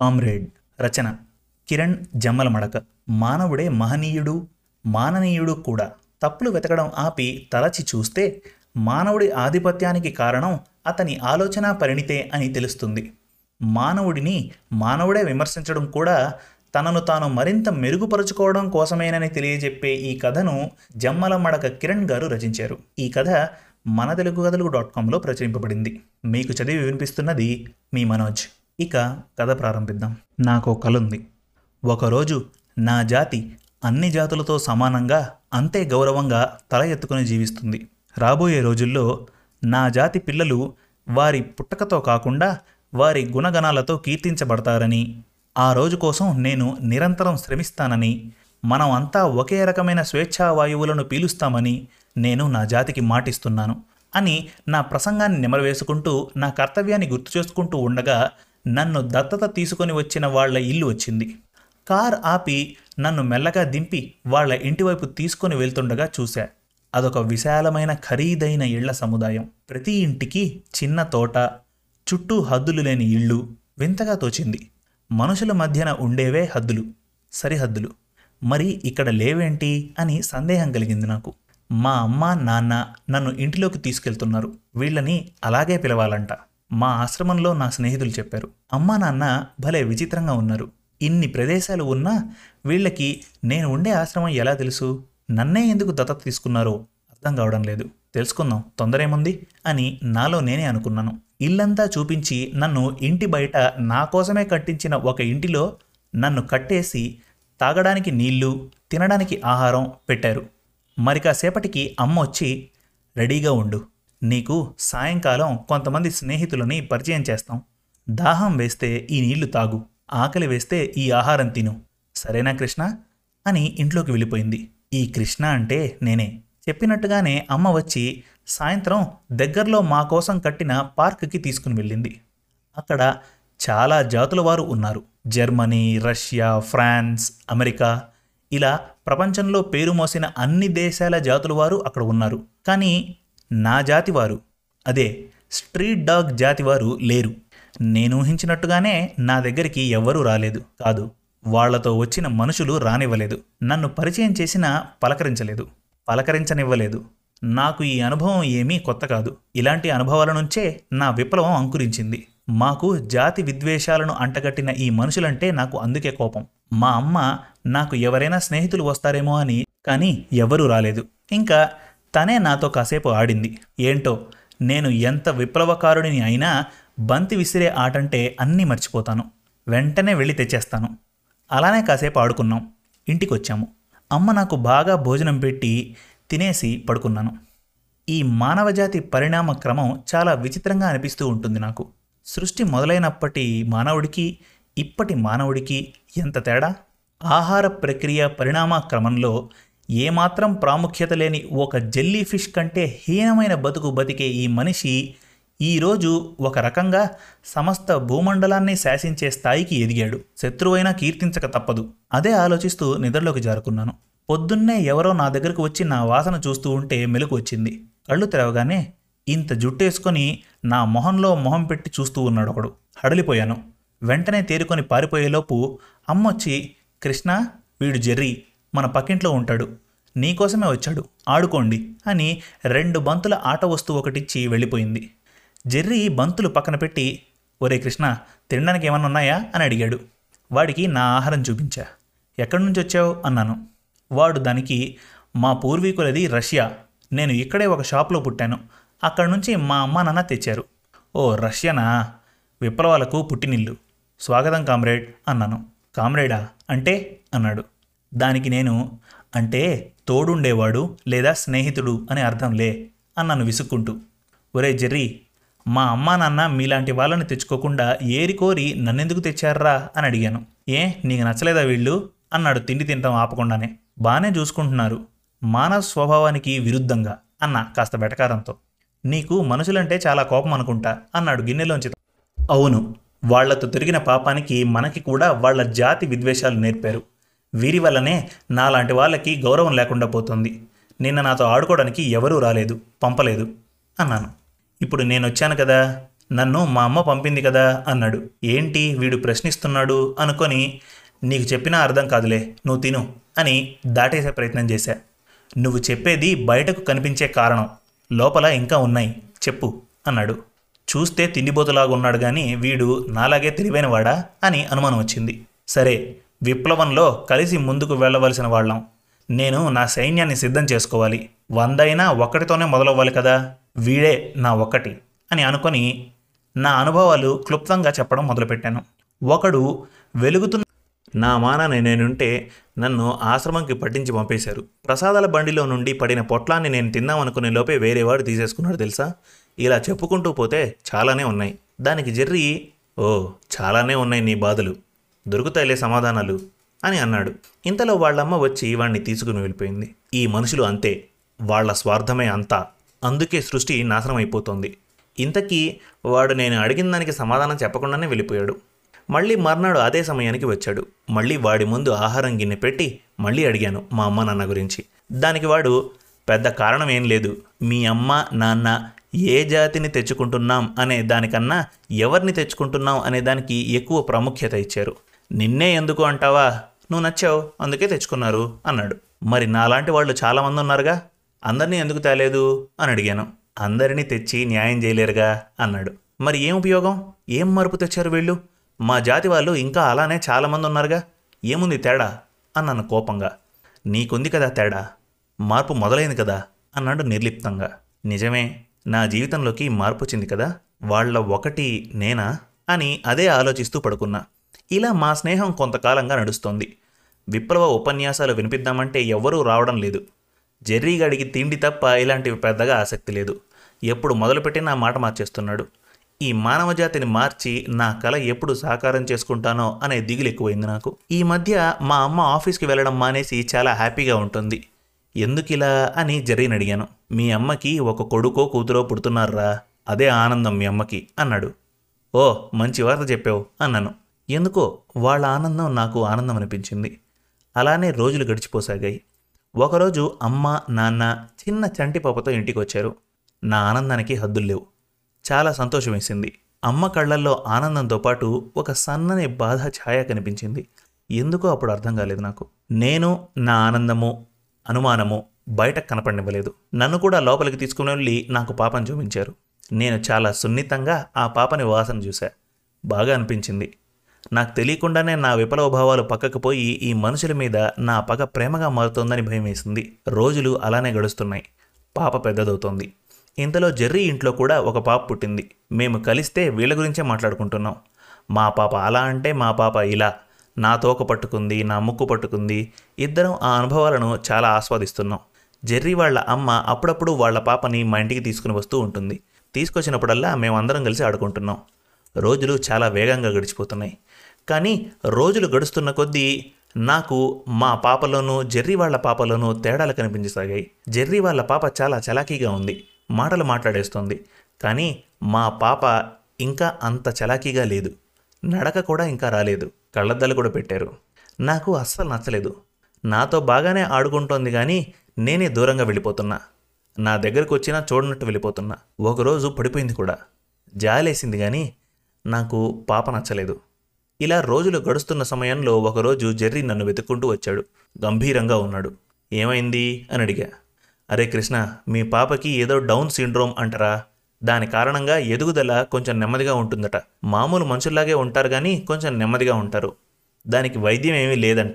Comrade రచన కిరణ్ జమ్మలమడక. మానవుడే మహనీయుడు మాననీయుడు కూడా. తప్పులు వెతకడం ఆపి తలచి చూస్తే మానవుడి ఆధిపత్యానికి కారణం అతని ఆలోచన పరిణితే అని తెలుస్తుంది. మానవుడిని మానవుడే విమర్శించడం కూడా తనను తాను మరింత మెరుగుపరుచుకోవడం కోసమేనని తెలియజెప్పే ఈ కథను జమ్మల మడక కిరణ్ గారు రచించారు. ఈ కథ మన తెలుగు కథలు డాట్ కామ్లో ప్రచురింపబడింది. మీకు చదివి వినిపిస్తున్నది మీ మనోజ్. ఇక కథ ప్రారంభిద్దాం. నాకు కలుంది. ఒకరోజు నా జాతి అన్ని జాతులతో సమానంగా అంతే గౌరవంగా తల ఎత్తుకుని జీవిస్తుంది. రాబోయే రోజుల్లో నా జాతి పిల్లలు వారి పుట్టకతో కాకుండా వారి గుణగణాలతో కీర్తించబడతారని ఆ రోజు కోసం నేను నిరంతరం శ్రమిస్తానని మనం అంతా ఒకే రకమైన స్వేచ్ఛా వాయువులను పీలుస్తామని నేను నా జాతికి మాటిస్తున్నాను అని నా ప్రసంగాన్ని నెమరవేసుకుంటూ నా కర్తవ్యాన్ని గుర్తు చేసుకుంటూ ఉండగా నన్ను దత్తత తీసుకొని వచ్చిన వాళ్ళ ఇల్లు వచ్చింది. కార్ ఆపి నన్ను మెల్లగా దింపి వాళ్ళ ఇంటివైపు తీసుకొని వెళ్తుండగా చూశా. అదొక విశాలమైన ఖరీదైన ఇళ్ళ సముదాయం. ప్రతి ఇంటికి చిన్న తోట చుట్టూ హద్దులు లేని ఇళ్ళు వింతగా తోచింది. మనుషుల మధ్యన ఉండేవే హద్దులు. సరిహద్దులు. మరి ఇక్కడ లేవేంటి అని సందేహం కలిగింది నాకు. మా అమ్మ నాన్న నన్ను ఇంటిలోకి తీసుకెళ్తున్నారు. వీళ్ళని అలాగే పిలవాలంట. మా ఆశ్రమంలో నా స్నేహితులు చెప్పారు. అమ్మా నాన్న భలే విచిత్రంగా ఉన్నారు. ఇన్ని ప్రదేశాలు ఉన్నా వీళ్ళకి నేను ఉండే ఆశ్రమం ఎలా తెలుసు? నన్నే ఎందుకు దత్తత తీసుకున్నారో అర్థం కావడం లేదు. తెలుసుకుందాం తొందరేముంది? అని నాలో నేనే అనుకున్నాను. ఇల్లంతా చూపించి నన్ను ఇంటి బయట నా కోసమే కట్టించిన ఒక ఇంటిలో నన్ను కట్టేసి తాగడానికి నీళ్ళు తినడానికి ఆహారం పెట్టారు. మరి కాసేపటికి అమ్మ వచ్చి రెడీగా ఉండు. నీకు సాయంకాలం కొంతమంది స్నేహితులని పరిచయం చేస్తాం. దాహం వేస్తే ఈ నీళ్ళు తాగు. ఆకలి వేస్తే ఈ ఆహారం తిను. సరేనా కృష్ణ? అని ఇంట్లోకి వెళ్ళిపోయింది. ఈ కృష్ణ అంటే నేనే. చెప్పినట్టుగానే అమ్మ వచ్చి సాయంత్రం దగ్గరలో మా కోసం కట్టిన పార్క్కి తీసుకుని వెళ్ళింది. అక్కడ చాలా జాతుల వారు ఉన్నారు. Germany Russia France America. ఇలా ప్రపంచంలో పేరు మోసిన అన్ని దేశాల జాతుల వారు అక్కడ ఉన్నారు. కానీ నా జాతివారు. అదే స్ట్రీట్ డాగ్ జాతివారు లేరు. నేను ఊహించినట్టుగానే నా దగ్గరికి ఎవ్వరూ రాలేదు. కాదు వాళ్ళతో వచ్చిన మనుషులు రానివ్వలేదు. నన్ను పరిచయం చేసినా పలకరించలేదు. పలకరించనివ్వలేదు. నాకు ఈ అనుభవం ఏమీ కొత్త కాదు. ఇలాంటి అనుభవాల నుంచే నా విప్లవం అంకురించింది. మాకు జాతి విద్వేషాలను అంటగట్టిన ఈ మనుషులంటే నాకు అందుకే కోపం. మా అమ్మ నాకు ఎవరైనా స్నేహితులు వస్తారేమో అని కానీ ఎవరూ రాలేదు. ఇంకా తనే నాతో కాసేపు ఆడింది. ఏంటో? నేను ఎంత విప్లవకారుడిని అయినా బంతి విసిరే ఆటంటే అన్నీ మర్చిపోతాను. వెంటనే వెళ్ళి తెచ్చేస్తాను. అలానే కాసేపు ఆడుకున్నాం. ఇంటికొచ్చాము. అమ్మ నాకు బాగా భోజనం పెట్టి తినేసి పడుకున్నాను. ఈ మానవజాతి పరిణామ క్రమం చాలా విచిత్రంగా అనిపిస్తూ ఉంటుంది నాకు. సృష్టి మొదలైనప్పటి మానవుడికి ఇప్పటి మానవుడికి ఎంత తేడా? ఆహార ప్రక్రియ పరిణామ క్రమంలో ఏమాత్రం ప్రాముఖ్యత లేని ఒక జెల్లీ ఫిష్ కంటే హీనమైన బతుకు బతికే ఈ మనిషి ఈరోజు ఒక రకంగా సమస్త భూమండలాన్ని శాసించే స్థాయికి ఎదిగాడు. శత్రువైనా కీర్తించక తప్పదు. అదే ఆలోచిస్తూ నిద్రలోకి జారుకున్నాను. పొద్దున్నే ఎవరో నా దగ్గరకు వచ్చి నా వాసన చూస్తూ ఉంటే మెలకు వచ్చింది. కళ్ళు తెరవగానే ఇంత జుట్టేసుకొని నా మొహంలో మొహం పెట్టి చూస్తూ ఉన్నాడు ఒకడు. హడలిపోయాను. వెంటనే తేరుకొని పారిపోయేలోపు అమ్మొచ్చి కృష్ణ వీడు జెర్రీ. మన పక్కింట్లో ఉంటాడు. నీకోసమే వచ్చాడు. ఆడుకోండి అని రెండు బంతుల ఆట వస్తువు ఒకటిచ్చి వెళ్ళిపోయింది. జెర్రీ బంతులు పక్కన పెట్టి ఒరే కృష్ణ తినడానికి ఏమన్నా ఉన్నాయా? అని అడిగాడు. వాడికి నా ఆహారం చూపించా. ఎక్కడి నుంచి వచ్చావు? అన్నాను. వాడు దానికి మా పూర్వీకులది రష్యా. నేను ఇక్కడే ఒక షాప్లో పుట్టాను. అక్కడి నుంచి మా అమ్మ నాన్న తెచ్చారు. ఓ రష్యానా? విప్లవాలకు పుట్టినిల్లు. స్వాగతం కామ్రేడ్ అన్నాను. కామ్రేడా? అంటే? అన్నాడు. దానికి నేను అంటే తోడుండేవాడు లేదా స్నేహితుడు అని అర్థంలే అన్నాను విసుక్కుంటూ. ఒరే జెర్రీ మా అమ్మా నాన్న మీలాంటి వాళ్ళని తెచ్చుకోకుండా ఏరి కోరి నన్నెందుకు తెచ్చారా అని అడిగాను. ఏ నీకు నచ్చలేదా వీళ్ళు? అన్నాడు తిండి తింటాం ఆపకుండానే. బాగానే చూసుకుంటున్నారు. మానవ స్వభావానికి విరుద్ధంగా అన్న కాస్త వెటకారంతో. నీకు మనుషులంటే చాలా కోపం అనుకుంటా అన్నాడు గిన్నెలోంచి. అవును వాళ్ళతో తిరిగిన పాపానికి మనకి కూడా వాళ్ళ జాతి విద్వేషాలు నేర్పారు. వీరి వల్లనే నాలాంటి వాళ్ళకి గౌరవం లేకుండా పోతుంది. నిన్న నాతో ఆడుకోవడానికి ఎవరూ రాలేదు పంపలేదు అన్నాను. ఇప్పుడు నేను వచ్చాను కదా నన్ను మా అమ్మ పంపింది కదా అన్నాడు. ఏంటి వీడు ప్రశ్నిస్తున్నాడు అనుకొని నీకు చెప్పినా అర్థం కాదులే నువ్వు తిను అని దాటేసే ప్రయత్నం చేశా. నువ్వు చెప్పేది బయటకు కనిపించే కారణం లోపల ఇంకా ఉన్నాయి చెప్పు అన్నాడు. చూస్తే తిండిబోతులాగా ఉన్నాడు కానీ వీడు నాలాగే తెలివైనవాడా అని అనుమానం వచ్చింది. సరే విప్లవంలో కలిసి ముందుకు వెళ్ళవలసిన వాళ్ళం. నేను నా సైన్యాన్ని సిద్ధం చేసుకోవాలి. వందైనా ఒక్కటితోనే మొదలవ్వాలి కదా. వీడే నా ఒక్కటి అని అనుకొని నా అనుభవాలు క్లుప్తంగా చెప్పడం మొదలుపెట్టాను. ఒకడు వెలుగుతున్న నా మానాన నేనుంటే నన్ను ఆశ్రమంకి పట్టించి పంపేశారు. ప్రసాదాల బండిలో నుండి పడిన పొట్లాన్ని నేను తిందామనుకునే లోపే వేరేవాడు తీసేసుకున్నాడు తెలుసా? ఇలా చెప్పుకుంటూ పోతే చాలానే ఉన్నాయి. దానికి జెర్రీ ఓ చాలానే ఉన్నాయి నీ బాధలు. దొరుకుతాయిలే సమాధానాలు అని అన్నాడు. ఇంతలో వాళ్ళమ్మ వచ్చి వాణ్ణి తీసుకుని వెళ్ళిపోయింది. ఈ మనుషులు అంతే వాళ్ళ స్వార్థమే అంతా. అందుకే సృష్టి నాశనం అయిపోతుంది ఇంతకీ వాడు నేను అడిగిన దానికి సమాధానం చెప్పకుండానే వెళ్ళిపోయాడు. మళ్ళీ మర్నాడు అదే సమయానికి వచ్చాడు. మళ్ళీ వాడి ముందు ఆహారం గిన్నె పెట్టి మళ్ళీ అడిగాను మా అమ్మ నాన్న గురించి. దానికి వాడు పెద్ద కారణం ఏం లేదు. మీ అమ్మ నాన్న ఏ జాతిని తెచ్చుకుంటున్నాం అనే దానికన్నా ఎవరిని తెచ్చుకుంటున్నాం అనే దానికి ఎక్కువ ప్రాముఖ్యత ఇచ్చారు. నిన్నే ఎందుకు అంటావా? నువ్వు నచ్చావు అందుకే తెచ్చుకున్నారు అన్నాడు. మరి నాలాంటి వాళ్ళు చాలామంది ఉన్నారుగా? అందరినీ ఎందుకు తేలేదు? అని అడిగాను. అందరినీ తెచ్చి న్యాయం చేయలేరుగా? అన్నాడు. మరి ఏం ఉపయోగం? ఏం మార్పు తెచ్చారు వీళ్ళు? మా జాతి వాళ్ళు ఇంకా అలానే చాలామంది ఉన్నారుగా? ఏముంది తేడా? అన్నాను కోపంగా. నీకుంది కదా తేడా? మార్పు మొదలైంది కదా? అన్నాడు నిర్లిప్తంగా. నిజమే నా జీవితంలోకి మార్పు వచ్చింది కదా? వాళ్ళ ఒకటి నేనా? అని అదే ఆలోచిస్తూ పడుకున్నా. ఇలా మా స్నేహం కొంతకాలంగా నడుస్తోంది. విప్లవ ఉపన్యాసాలు వినిపిద్దామంటే ఎవ్వరూ రావడం లేదు. జెర్రీ గడికి తిండి తప్ప ఇలాంటివి పెద్దగా ఆసక్తి లేదు. ఎప్పుడు మొదలుపెట్టినా మాట మార్చేస్తున్నాడు. ఈ మానవ జాతిని మార్చి నా కళ ఎప్పుడు సాకారం చేసుకుంటానో అనే దిగులు ఎక్కువైంది నాకు. ఈ మధ్య మా అమ్మ ఆఫీస్కి వెళ్ళడం మానేసి చాలా హ్యాపీగా ఉంటుంది. ఎందుకిలా అని జెర్రీని అడిగాను. మీ అమ్మకి ఒక కొడుకో కూతురో పుడుతున్నారా? అదే ఆనందం మీ అమ్మకి అన్నాడు. ఓ మంచి వార్త చెప్పావు అన్నాను. ఎందుకో వాళ్ళ ఆనందం నాకు ఆనందం అనిపించింది అలానే రోజులు గడిచిపోసాగాయి. ఒకరోజు అమ్మ నాన్న చిన్న చంటి పాపతో ఇంటికి వచ్చారు నా ఆనందానికి హద్దులు లేవు. చాలా సంతోషం వేసింది అమ్మ కళ్ళల్లో ఆనందంతో పాటు ఒక సన్నని బాధ ఛాయ కనిపించింది. ఎందుకో అప్పుడు అర్థం కాలేదు నాకు. నేను నా ఆనందము అనుమానము బయట కనపడనివ్వలేదు. నన్ను కూడా లోపలికి తీసుకుని వెళ్ళి నాకు పాపను చూపించారు. నేను చాలా సున్నితంగా ఆ పాపని వాసన చూశా. బాగా అనిపించింది. నాకు తెలియకుండానే నా విప్లవభావాలు పక్కకు పోయి ఈ మనుషుల మీద నా పగ ప్రేమగా మారుతోందని భయం వేసింది. రోజులు అలానే గడుస్తున్నాయి. పాప పెద్దదవుతోంది. ఇంతలో జెర్రీ ఇంట్లో కూడా ఒక పాప పుట్టింది. మేము కలిస్తే వీళ్ళ గురించే మాట్లాడుకుంటున్నాం. మా పాప అలా అంటే మా పాప ఇలా. నా తోక పట్టుకుంది నా ముక్కు పట్టుకుంది. ఇద్దరం ఆ అనుభవాలను చాలా ఆస్వాదిస్తున్నాం. జెర్రీ వాళ్ళ అమ్మ అప్పుడప్పుడు వాళ్ళ పాపని మా ఇంటికి తీసుకుని వస్తూ ఉంటుంది. తీసుకొచ్చినప్పుడల్లా మేమందరం కలిసి ఆడుకుంటున్నాం. రోజులు చాలా వేగంగా గడిచిపోతున్నాయి. కానీ రోజులు గడుస్తున్న కొద్దీ నాకు మా పాపలోనూ జెర్రీ వాళ్ళ పాపలోనూ తేడాలు కనిపించసాగాయి. జెర్రీ వాళ్ళ పాప చాలా చలాకీగా ఉంది. మాటలు మాట్లాడేస్తోంది. కానీ మా పాప ఇంకా అంత చలాకీగా లేదు. నడక కూడా ఇంకా రాలేదు. కళ్ళద్దాలు కూడా పెట్టారు. నాకు అస్సలు నచ్చలేదు. నాతో బాగానే ఆడుకుంటోంది కానీ నేనే దూరంగా వెళ్ళిపోతున్నా. నా దగ్గరకు వచ్చినా చూడనట్టు వెళ్ళిపోతున్నా. ఒకరోజు పడిపోయింది కూడా. జాలేసింది కానీ నాకు పాప నచ్చలేదు. ఇలా రోజులు గడుస్తున్న సమయంలో ఒకరోజు జెర్రీ నన్ను వెతుక్కుంటూ వచ్చాడు. గంభీరంగా ఉన్నాడు. ఏమైంది? అని అడిగా. అరే కృష్ణ మీ పాపకి ఏదో డౌన్ సిండ్రోమ్ అంటారా. దాని కారణంగా ఎదుగుదల కొంచెం నెమ్మదిగా ఉంటుందట. మామూలు మనుషుల్లాగే ఉంటారు కానీ కొంచెం నెమ్మదిగా ఉంటారు. దానికి వైద్యం ఏమీ లేదంట.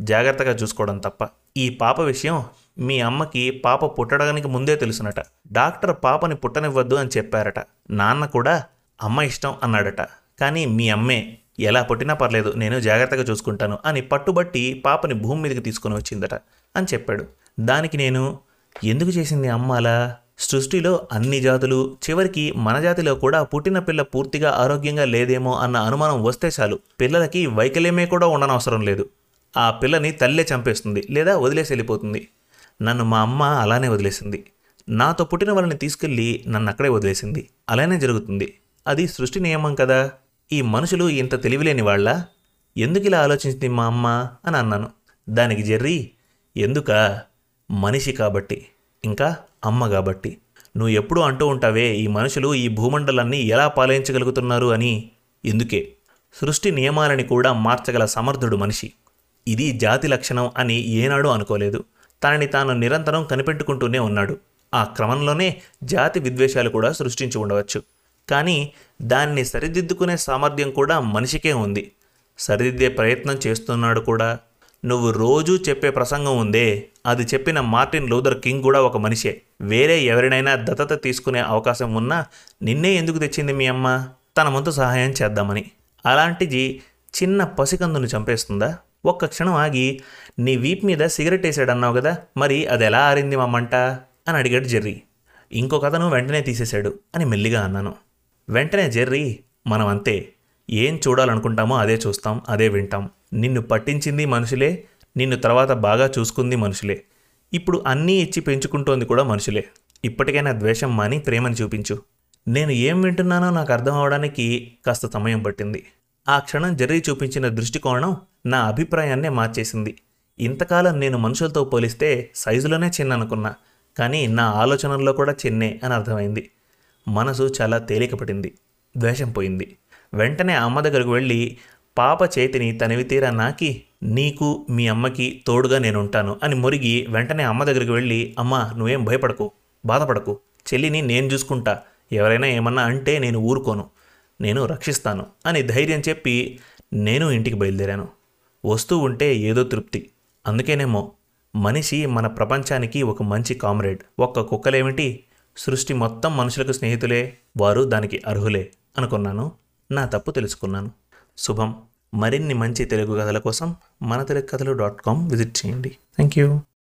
జాగ్రత్తగా చూసుకోవడం తప్ప. ఈ పాప విషయం మీ అమ్మకి పాప పుట్టడానికి ముందే తెలుసునట. డాక్టర్ పాపని పుట్టనివ్వద్దు అని చెప్పారట. నాన్న కూడా అమ్మ ఇష్టం అన్నాడట. కానీ మీ అమ్మే ఎలా పుట్టినా పర్లేదు నేను జాగ్రత్తగా చూసుకుంటాను అని పట్టుబట్టి పాపని భూమి మీదకి తీసుకొని వచ్చిందట అని చెప్పాడు. దానికి నేను ఎందుకు చేసింది అమ్మ అలా సృష్టిలో అన్ని జాతులు చివరికి మన జాతిలో కూడా పుట్టిన పిల్ల పూర్తిగా ఆరోగ్యంగా లేదేమో అన్న అనుమానం వస్తే చాలు. పిల్లలకి వైకల్యమే కూడా ఉండనవసరం లేదు. ఆ పిల్లని తల్లే చంపేస్తుంది లేదా వదిలేసి వెళ్ళిపోతుంది. నన్ను మా అమ్మ అలానే వదిలేసింది. నాతో పుట్టిన వాళ్ళని తీసుకెళ్ళి నన్ను అక్కడే వదిలేసింది. అలానే జరుగుతుంది. అది సృష్టి నియమం కదా. ఈ మనుషులు ఇంత తెలివిలేని వాళ్ళ? ఎందుకు ఇలా ఆలోచించింది మా అమ్మ అని అన్నాను. దానికి జెర్రీ ఎందుక? మనిషి కాబట్టి ఇంకా అమ్మ కాబట్టి. నువ్వు ఎప్పుడూ అంటూ ఉంటావే ఈ మనుషులు ఈ భూమండలాన్ని ఎలా పాలించగలుగుతున్నారు అని. ఎందుకే? సృష్టి నియమాలని కూడా మార్చగల సమర్థుడు మనిషి. ఇది జాతి లక్షణం అని ఏనాడూ అనుకోలేదు. తనని తాను నిరంతరం కనిపెట్టుకుంటూనే ఉన్నాడు. ఆ క్రమంలోనే జాతి విద్వేషాలు కూడా సృష్టించి ఉండవచ్చు. కానీ దాన్ని సరిదిద్దుకునే సామర్థ్యం కూడా మనిషికే ఉంది. సరిదిద్దే ప్రయత్నం చేస్తున్నాడు కూడా. నువ్వు రోజూ చెప్పే ప్రసంగం ఉందే. అది చెప్పిన మార్టిన్ లూథర్ కింగ్ కూడా ఒక మనిషే. వేరే ఎవరినైనా దత్తత తీసుకునే అవకాశం ఉన్నా నిన్నే ఎందుకు తెచ్చింది మీ అమ్మ? తన వంతు సహాయం చేద్దామని. అలాంటిది చిన్న పసికందును చంపేస్తుందా? ఒక్క క్షణం ఆగి నీ వీప్ మీద సిగరెట్ వేసాడన్నావు కదా మరి అది ఎలా ఆరింది మమ్మంట అని అడిగాడు జెర్రీ. ఇంకొక అతను వెంటనే తీసేశాడు అని మెల్లిగా అన్నాను. వెంటనే జెర్రీ మనం అంతే ఏం చూడాలనుకుంటామో అదే చూస్తాం అదే వింటాం. నిన్ను పట్టించింది మనుషులే నిన్ను తర్వాత బాగా చూసుకుంది మనుషులే. ఇప్పుడు అన్నీ ఇచ్చి పెంచుకుంటోంది కూడా మనుషులే. ఇప్పటికైనా ద్వేషం మాని ప్రేమని చూపించు. నేను ఏం వింటున్నానో నాకు అర్థం అవడానికి కాస్త సమయం పట్టింది. ఆ క్షణం జర్రీ చూపించిన దృష్టికోణం నా అభిప్రాయాన్నే మార్చేసింది. ఇంతకాలం నేను మనుషులతో పోలిస్తే సైజులోనే చిన్న అనుకున్నా కానీ నా ఆలోచనల్లో కూడా చిన్నే అని అర్థమైంది. మనసు చాలా తేలికపడింది ద్వేషం పోయింది. వెంటనే అమ్మ దగ్గరకు వెళ్ళి పాప చేతిని తనివి తీరా నాకి నీకు మీ అమ్మకి తోడుగా నేనుంటాను అని మురిగి వెంటనే అమ్మ దగ్గరికి వెళ్ళి అమ్మ నువ్వేం భయపడకు బాధపడకు చెల్లిని నేను చూసుకుంటా ఎవరైనా ఏమన్నా అంటే నేను ఊరుకోను నేను రక్షిస్తాను అని ధైర్యం చెప్పి నేను ఇంటికి బయలుదేరాను. వస్తూ ఉంటే ఏదో తృప్తి. అందుకేనేమో మనిషి మన ప్రపంచానికి ఒక మంచి కామ్రేడ్ ఒక్క కుక్కలేమిటి? సృష్టి మొత్తం మనుషులకు స్నేహితులే వారు దానికి అర్హులే అనుకున్నాను. నా తప్పు తెలుసుకున్నాను. శుభం. మరిన్ని మంచి తెలుగు కథల కోసం మన తెలుగు కథలు డాట్ కామ్ విజిట్ చేయండి. Thank you